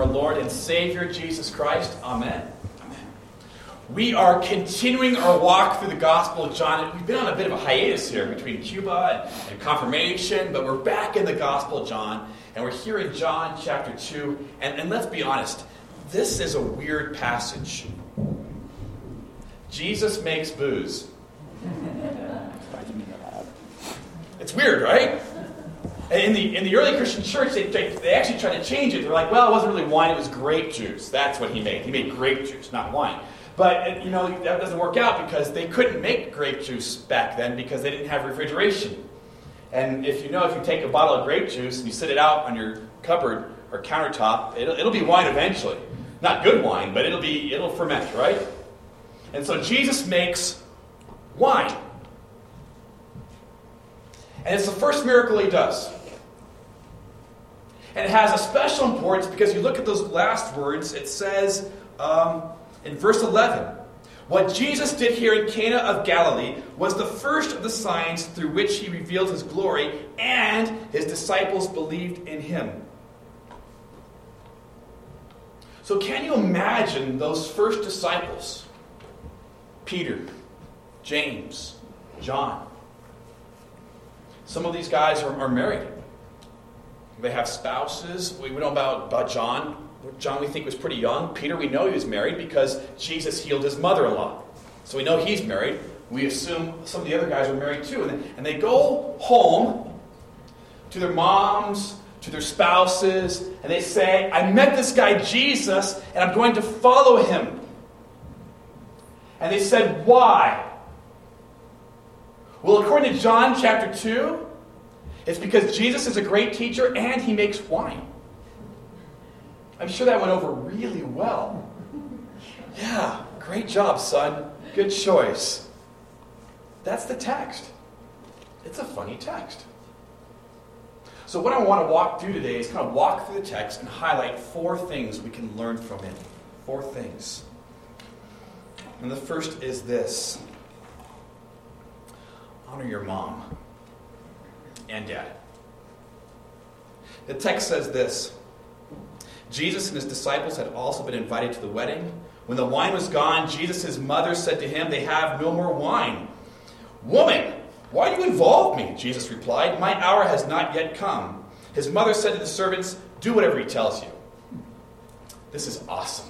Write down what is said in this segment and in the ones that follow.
our Lord and Savior Jesus Christ. Amen. Amen. We are continuing our walk through the Gospel of John. We've been on a bit of a hiatus here between Cuba and, confirmation, but we're back in the Gospel of John, and we're here in John chapter 2. And, and let's be honest, this is a weird passage. Jesus makes booze. It's weird, right? In the, in the early Christian church, they, they, actually tried to change it. They're like, well, it wasn't really wine, it was grape juice. That's what he made. He made grape juice, not wine. But, uh, you know, that doesn't work out because they couldn't make grape juice back then because they didn't have refrigeration. And if you know, if you take a bottle of grape juice and you sit it out on your cupboard or countertop, it'll, it'll be wine eventually. Not good wine, but it'll be it'll ferment, right? And so Jesus makes wine. And it's the first miracle he does. And it has a special importance because you look at those last words, it says um, in verse 11, what Jesus did here in Cana of Galilee was the first of the signs through which he revealed his glory, and his disciples believed in him. So, can you imagine those first disciples? Peter, James, John. Some of these guys are, are married. They have spouses. We know about, about John. John, we think, was pretty young. Peter, we know he was married because Jesus healed his mother in law. So we know he's married. We assume some of the other guys are married too. And, and they go home to their moms, to their spouses, and they say, I met this guy Jesus, and I'm going to follow him. And they said, Why? Well, according to John chapter 2, it's because Jesus is a great teacher and he makes wine. I'm sure that went over really well. Yeah, great job, son. Good choice. That's the text. It's a funny text. So, what I want to walk through today is kind of walk through the text and highlight four things we can learn from it. Four things. And the first is this honor your mom and dad. The text says this Jesus and his disciples had also been invited to the wedding. When the wine was gone, Jesus' mother said to him, They have no more wine. Woman, why do you involve me? Jesus replied, My hour has not yet come. His mother said to the servants, Do whatever he tells you. This is awesome.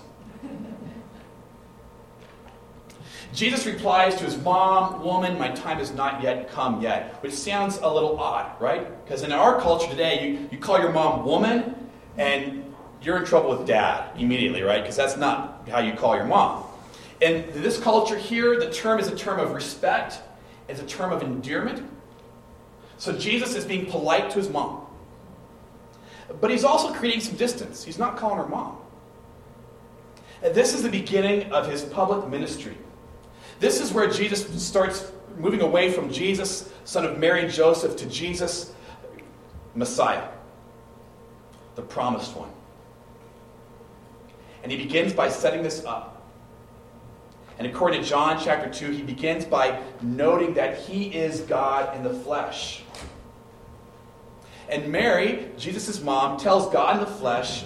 Jesus replies to his mom, Woman, my time has not yet come yet, which sounds a little odd, right? Because in our culture today, you, you call your mom woman, and you're in trouble with dad immediately, right? Because that's not how you call your mom. In this culture here, the term is a term of respect, it's a term of endearment. So Jesus is being polite to his mom. But he's also creating some distance. He's not calling her mom. This is the beginning of his public ministry. This is where Jesus starts moving away from Jesus, son of Mary Joseph, to Jesus, Messiah, the promised one. And he begins by setting this up. And according to John chapter 2, he begins by noting that he is God in the flesh. And Mary, Jesus' mom, tells God in the flesh,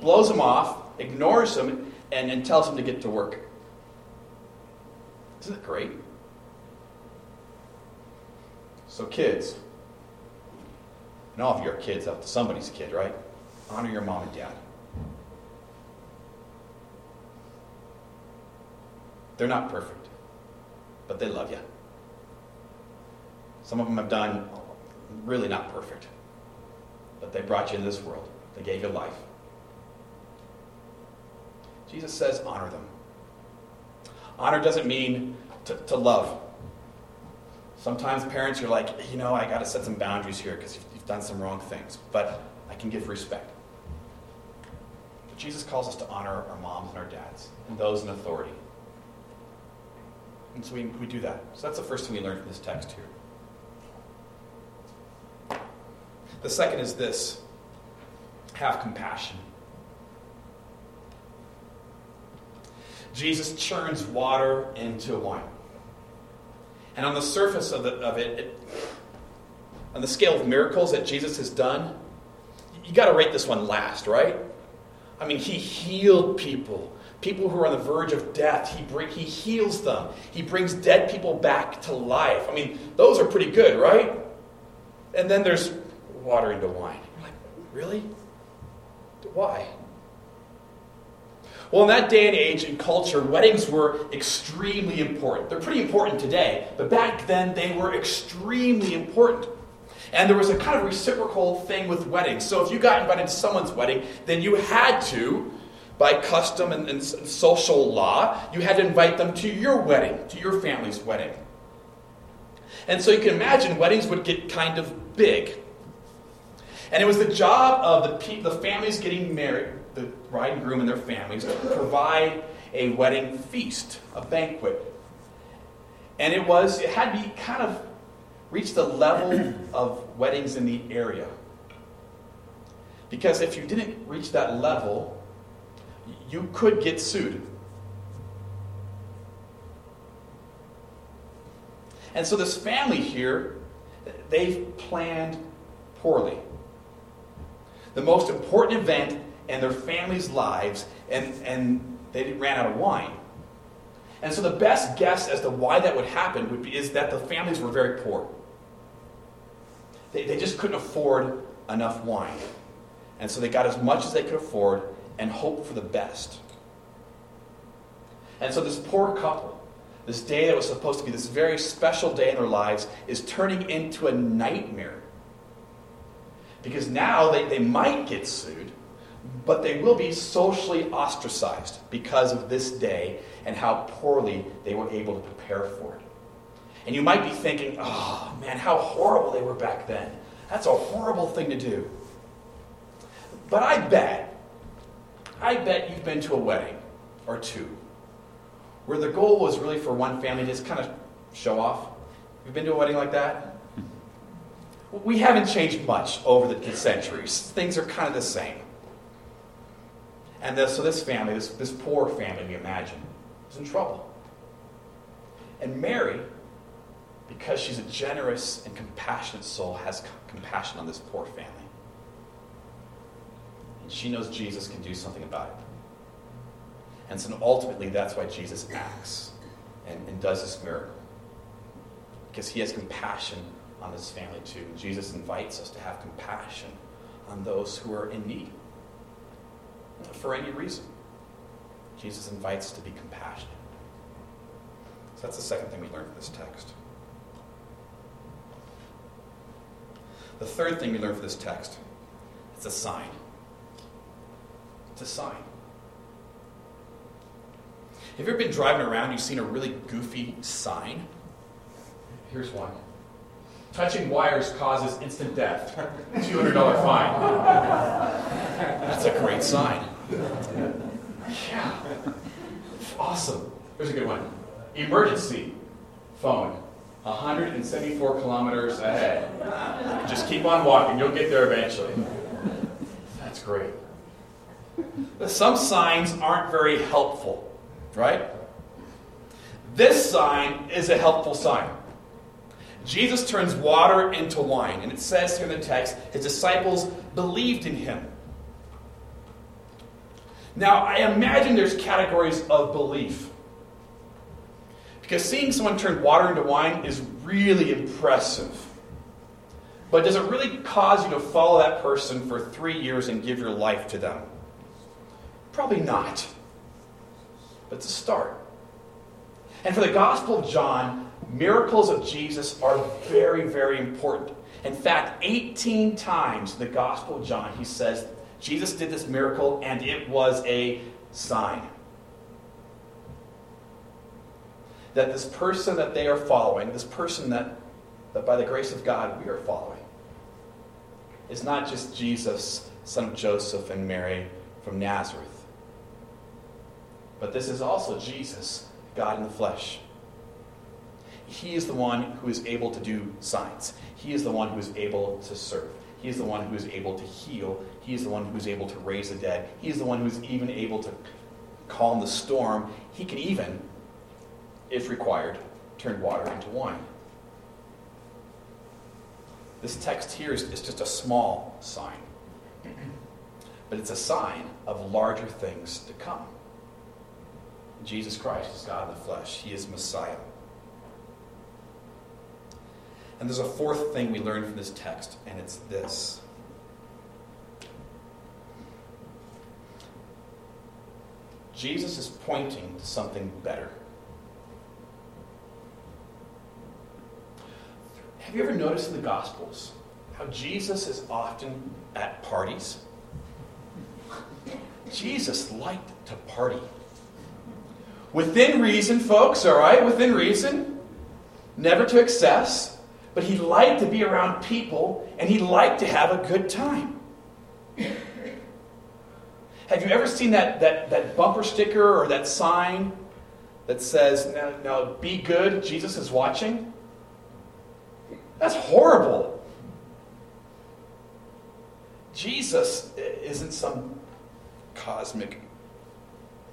blows him off, ignores him, and, and tells him to get to work. Isn't that great? So, kids, and all of you are kids, after somebody's kid, right? Honor your mom and dad. They're not perfect, but they love you. Some of them have done really not perfect, but they brought you into this world. They gave you life. Jesus says, honor them. Honor doesn't mean to, to love. Sometimes parents you're like, you know, I got to set some boundaries here because you've, you've done some wrong things, but I can give respect. But Jesus calls us to honor our moms and our dads and those in authority. And so we, we do that. So that's the first thing we learn from this text here. The second is this have compassion. Jesus churns water into wine. And on the surface of, the, of it, it, on the scale of miracles that Jesus has done, you got to rate this one last, right? I mean, he healed people. People who are on the verge of death, he, bring, he heals them. He brings dead people back to life. I mean, those are pretty good, right? And then there's water into wine. You're like, really? Why? Well, in that day and age and culture, weddings were extremely important. They're pretty important today, but back then they were extremely important. And there was a kind of reciprocal thing with weddings. So if you got invited to someone's wedding, then you had to, by custom and, and social law, you had to invite them to your wedding, to your family's wedding. And so you can imagine weddings would get kind of big. And it was the job of the, pe- the families getting married, the bride and groom and their families, provide a wedding feast, a banquet. And it was, it had to be kind of reach the level of weddings in the area. Because if you didn't reach that level, you could get sued. And so this family here, they've planned poorly. The most important event in their families' lives, and, and they ran out of wine. And so the best guess as to why that would happen would be, is that the families were very poor. They, they just couldn't afford enough wine. And so they got as much as they could afford and hoped for the best. And so this poor couple, this day that was supposed to be this very special day in their lives, is turning into a nightmare. Because now they, they might get sued, but they will be socially ostracized because of this day and how poorly they were able to prepare for it. And you might be thinking, oh man, how horrible they were back then. That's a horrible thing to do. But I bet, I bet you've been to a wedding or two where the goal was really for one family to just kind of show off. You've been to a wedding like that? Hmm. We haven't changed much over the centuries. Things are kind of the same. And this, so this family, this, this poor family, we imagine, is in trouble. And Mary because she's a generous and compassionate soul, has compassion on this poor family. And she knows Jesus can do something about it. And so ultimately, that's why Jesus acts and, and does this miracle. Because he has compassion on this family too. And Jesus invites us to have compassion on those who are in need. For any reason. Jesus invites to be compassionate. So that's the second thing we learn from this text. The third thing we learn from this text it's a sign. It's a sign. Have you ever been driving around and you've seen a really goofy sign? Here's one. Touching wires causes instant death. $200 fine. That's a great sign. Yeah. Awesome. Here's a good one. Emergency phone. 174 kilometers ahead. Just keep on walking, you'll get there eventually. That's great. Some signs aren't very helpful, right? This sign is a helpful sign. Jesus turns water into wine, and it says here in the text, his disciples believed in him. Now, I imagine there's categories of belief. Because seeing someone turn water into wine is really impressive. But does it really cause you to follow that person for three years and give your life to them? Probably not. But it's a start. And for the Gospel of John, miracles of Jesus are very, very important. In fact, 18 times in the Gospel of John, he says, Jesus did this miracle and it was a sign. that this person that they are following, this person that, that by the grace of God we are following, is not just Jesus, son of Joseph and Mary from Nazareth, but this is also Jesus, God in the flesh. He is the one who is able to do signs. He is the one who is able to serve. He is the one who is able to heal. He is the one who is able to raise the dead. He is the one who is even able to calm the storm. He can even if required, turn water into wine. This text here is, is just a small sign. but it's a sign of larger things to come. Jesus Christ is God in the flesh, He is Messiah. And there's a fourth thing we learn from this text, and it's this. Jesus is pointing to something better. Have you ever noticed in the Gospels how Jesus is often at parties? Jesus liked to party. Within reason, folks, all right? Within reason. Never to excess. But he liked to be around people and he liked to have a good time. Have you ever seen that, that, that bumper sticker or that sign that says, now, now be good, Jesus is watching? That's horrible. Jesus isn't some cosmic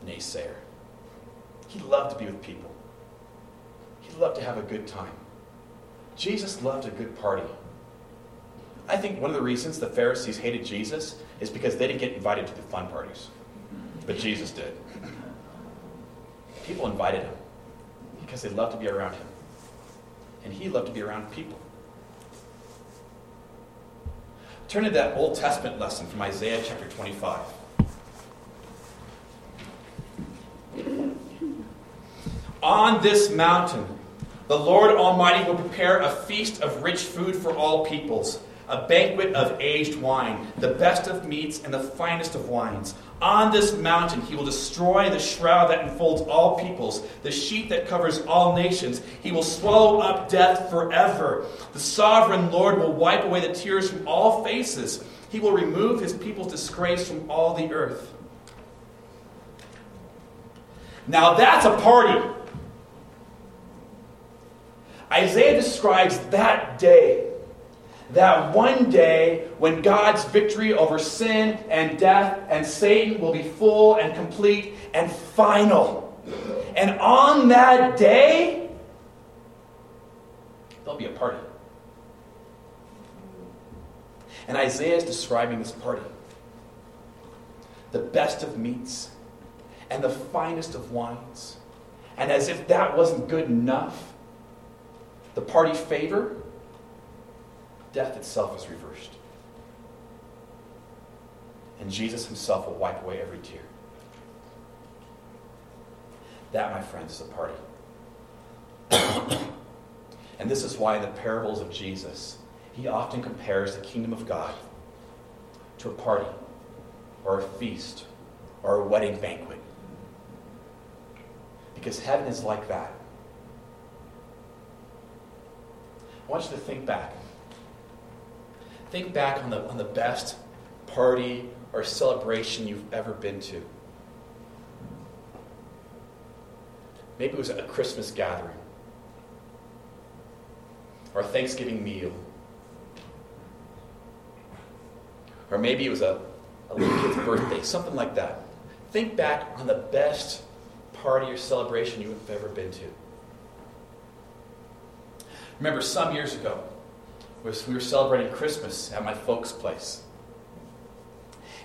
naysayer. He loved to be with people. He loved to have a good time. Jesus loved a good party. I think one of the reasons the Pharisees hated Jesus is because they didn't get invited to the fun parties. But Jesus did. People invited him because they loved to be around him. And he loved to be around people. Turn to that Old Testament lesson from Isaiah chapter 25. On this mountain, the Lord Almighty will prepare a feast of rich food for all peoples, a banquet of aged wine, the best of meats and the finest of wines. On this mountain, he will destroy the shroud that enfolds all peoples, the sheet that covers all nations. He will swallow up death forever. The sovereign Lord will wipe away the tears from all faces. He will remove his people's disgrace from all the earth. Now that's a party. Isaiah describes that day, that one day when God's victory over sin and death and Satan will be full and complete and final. And on that day, there'll be a party. And Isaiah is describing this party the best of meats and the finest of wines. And as if that wasn't good enough, the party favor, death itself is reversed. And Jesus himself will wipe away every tear. That, my friends, is a party. and this is why in the parables of Jesus, he often compares the kingdom of God to a party or a feast or a wedding banquet. Because heaven is like that. I want you to think back. Think back on the, on the best party or celebration you've ever been to. Maybe it was a Christmas gathering or a Thanksgiving meal. Or maybe it was a, a little kid's birthday, something like that. Think back on the best party or celebration you've ever been to. Remember, some years ago, we were celebrating Christmas at my folks' place.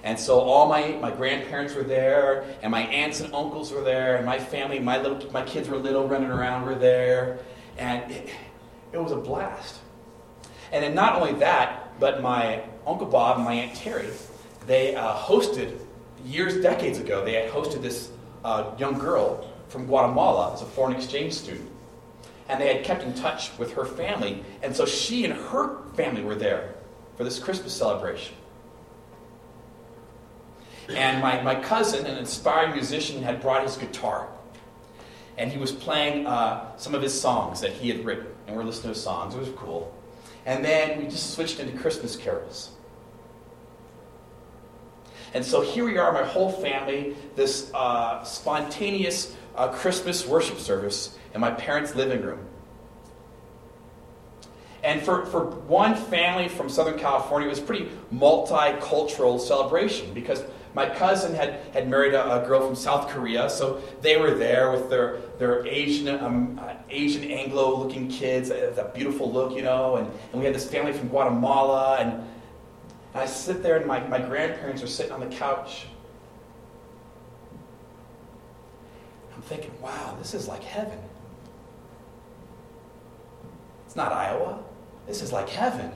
And so all my, my grandparents were there, and my aunts and uncles were there, and my family, my little my kids were little, running around, were there, and it, it was a blast. And then not only that, but my uncle Bob and my aunt Terry, they uh, hosted years, decades ago. They had hosted this uh, young girl from Guatemala as a foreign exchange student and they had kept in touch with her family. And so she and her family were there for this Christmas celebration. And my, my cousin, an inspiring musician, had brought his guitar. And he was playing uh, some of his songs that he had written. And we're listening to songs. It was cool. And then we just switched into Christmas carols. And so here we are, my whole family, this uh, spontaneous uh, Christmas worship service in my parents' living room. And for, for one family from Southern California, it was a pretty multicultural celebration because my cousin had, had married a, a girl from South Korea, so they were there with their, their Asian, um, uh, Asian Anglo looking kids, uh, that beautiful look, you know. And, and we had this family from Guatemala. And I sit there, and my, my grandparents are sitting on the couch. Thinking, wow, this is like heaven. It's not Iowa. This is like heaven.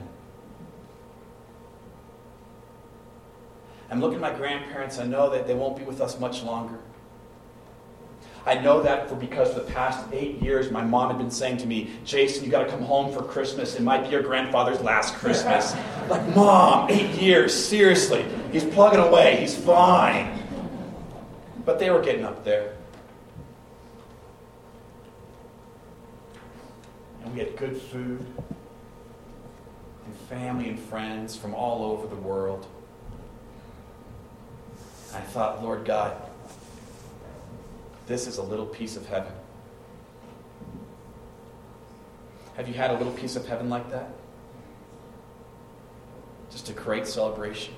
I'm looking at my grandparents. I know that they won't be with us much longer. I know that for because for the past eight years, my mom had been saying to me, Jason, you got to come home for Christmas. It might be your grandfather's last Christmas. like, mom, eight years, seriously. He's plugging away, he's fine. But they were getting up there. We had good food and family and friends from all over the world. I thought, Lord God, this is a little piece of heaven. Have you had a little piece of heaven like that? Just a great celebration.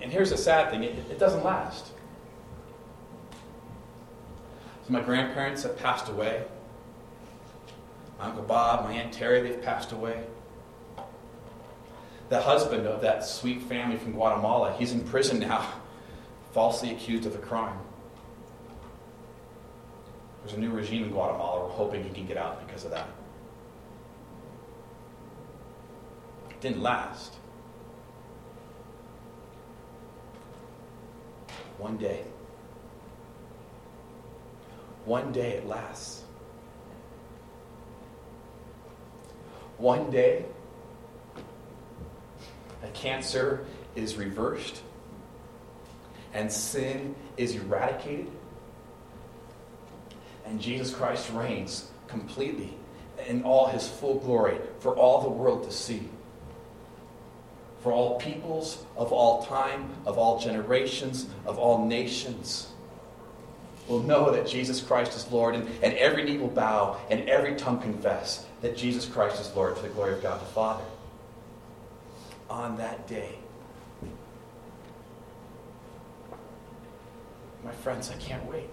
And here's the sad thing it, it doesn't last. So my grandparents have passed away. My Uncle Bob, my Aunt Terry, they've passed away. The husband of that sweet family from Guatemala, he's in prison now, falsely accused of a crime. There's a new regime in Guatemala. We're hoping he can get out because of that. It didn't last. One day. One day it lasts. One day, a cancer is reversed and sin is eradicated and Jesus Christ reigns completely in all his full glory for all the world to see. For all peoples of all time, of all generations, of all nations will know that Jesus Christ is Lord, and, and every knee will bow, and every tongue confess that Jesus Christ is Lord to the glory of God the Father. On that day, my friends, I can't wait.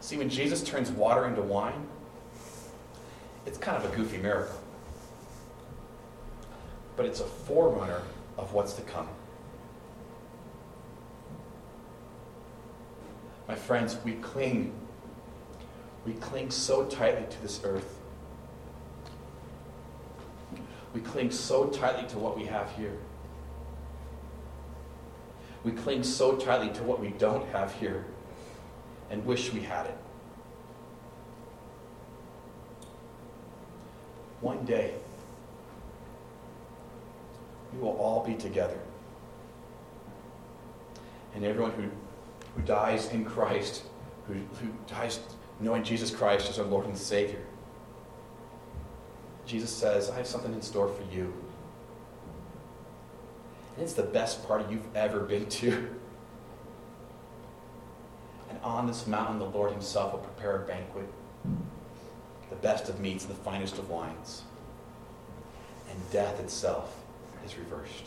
See, when Jesus turns water into wine, it's kind of a goofy miracle. But it's a forerunner of what's to come. My friends, we cling. We cling so tightly to this earth. We cling so tightly to what we have here. We cling so tightly to what we don't have here and wish we had it. One day, we will all be together. And everyone who, who dies in Christ, who, who dies knowing Jesus Christ as our Lord and Savior, Jesus says, I have something in store for you. And it's the best party you've ever been to. And on this mountain, the Lord Himself will prepare a banquet, the best of meats and the finest of wines. And death itself is reversed.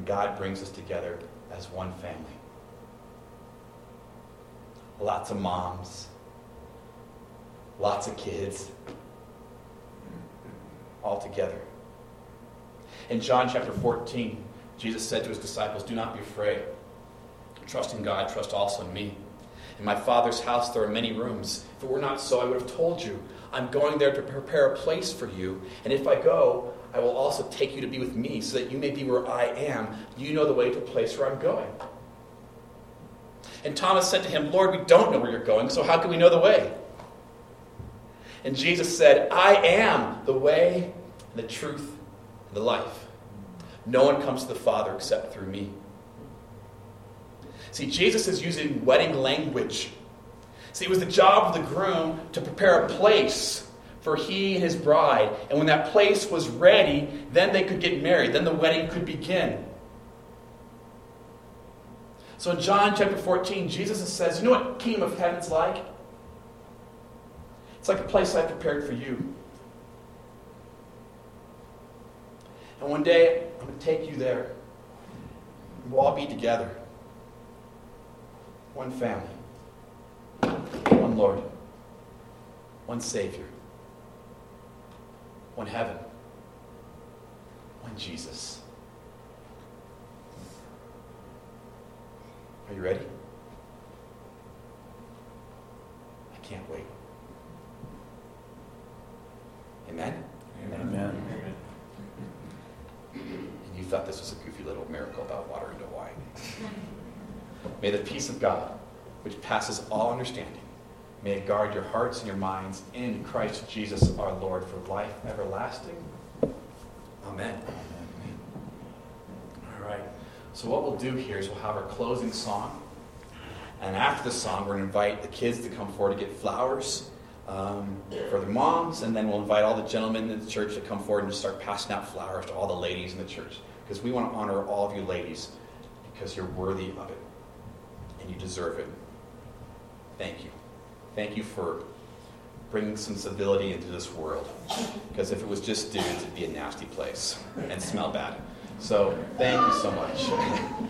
And God brings us together as one family. Lots of moms, lots of kids, all together. In John chapter 14, Jesus said to his disciples, Do not be afraid. Trust in God, trust also in me. In my Father's house there are many rooms. If it were not so, I would have told you. I'm going there to prepare a place for you. And if I go, I will also take you to be with me, so that you may be where I am. You know the way to the place where I'm going. And Thomas said to him, Lord, we don't know where you're going, so how can we know the way? And Jesus said, I am the way, the truth, and the life. No one comes to the Father except through me. See, Jesus is using wedding language. See, it was the job of the groom to prepare a place for he and his bride. And when that place was ready, then they could get married. Then the wedding could begin. So in John chapter 14, Jesus says, You know what kingdom of heaven's like? It's like a place I prepared for you. And one day, I'm going to take you there. We'll all be together. One family. One Lord, one Savior, one heaven, one Jesus. Are you ready? I can't wait. Amen? Amen. Amen. And you thought this was a goofy little miracle about water into wine. May the peace of God, which passes all understanding, may it guard your hearts and your minds in Christ Jesus our Lord for life everlasting. Amen. All right. So what we'll do here is we'll have our closing song. And after the song, we're going to invite the kids to come forward to get flowers um, for their moms, and then we'll invite all the gentlemen in the church to come forward and just start passing out flowers to all the ladies in the church. Because we want to honor all of you ladies because you're worthy of it and you deserve it. Thank you. Thank you for bringing some civility into this world. Because if it was just dudes, it'd be a nasty place and smell bad. So thank you so much.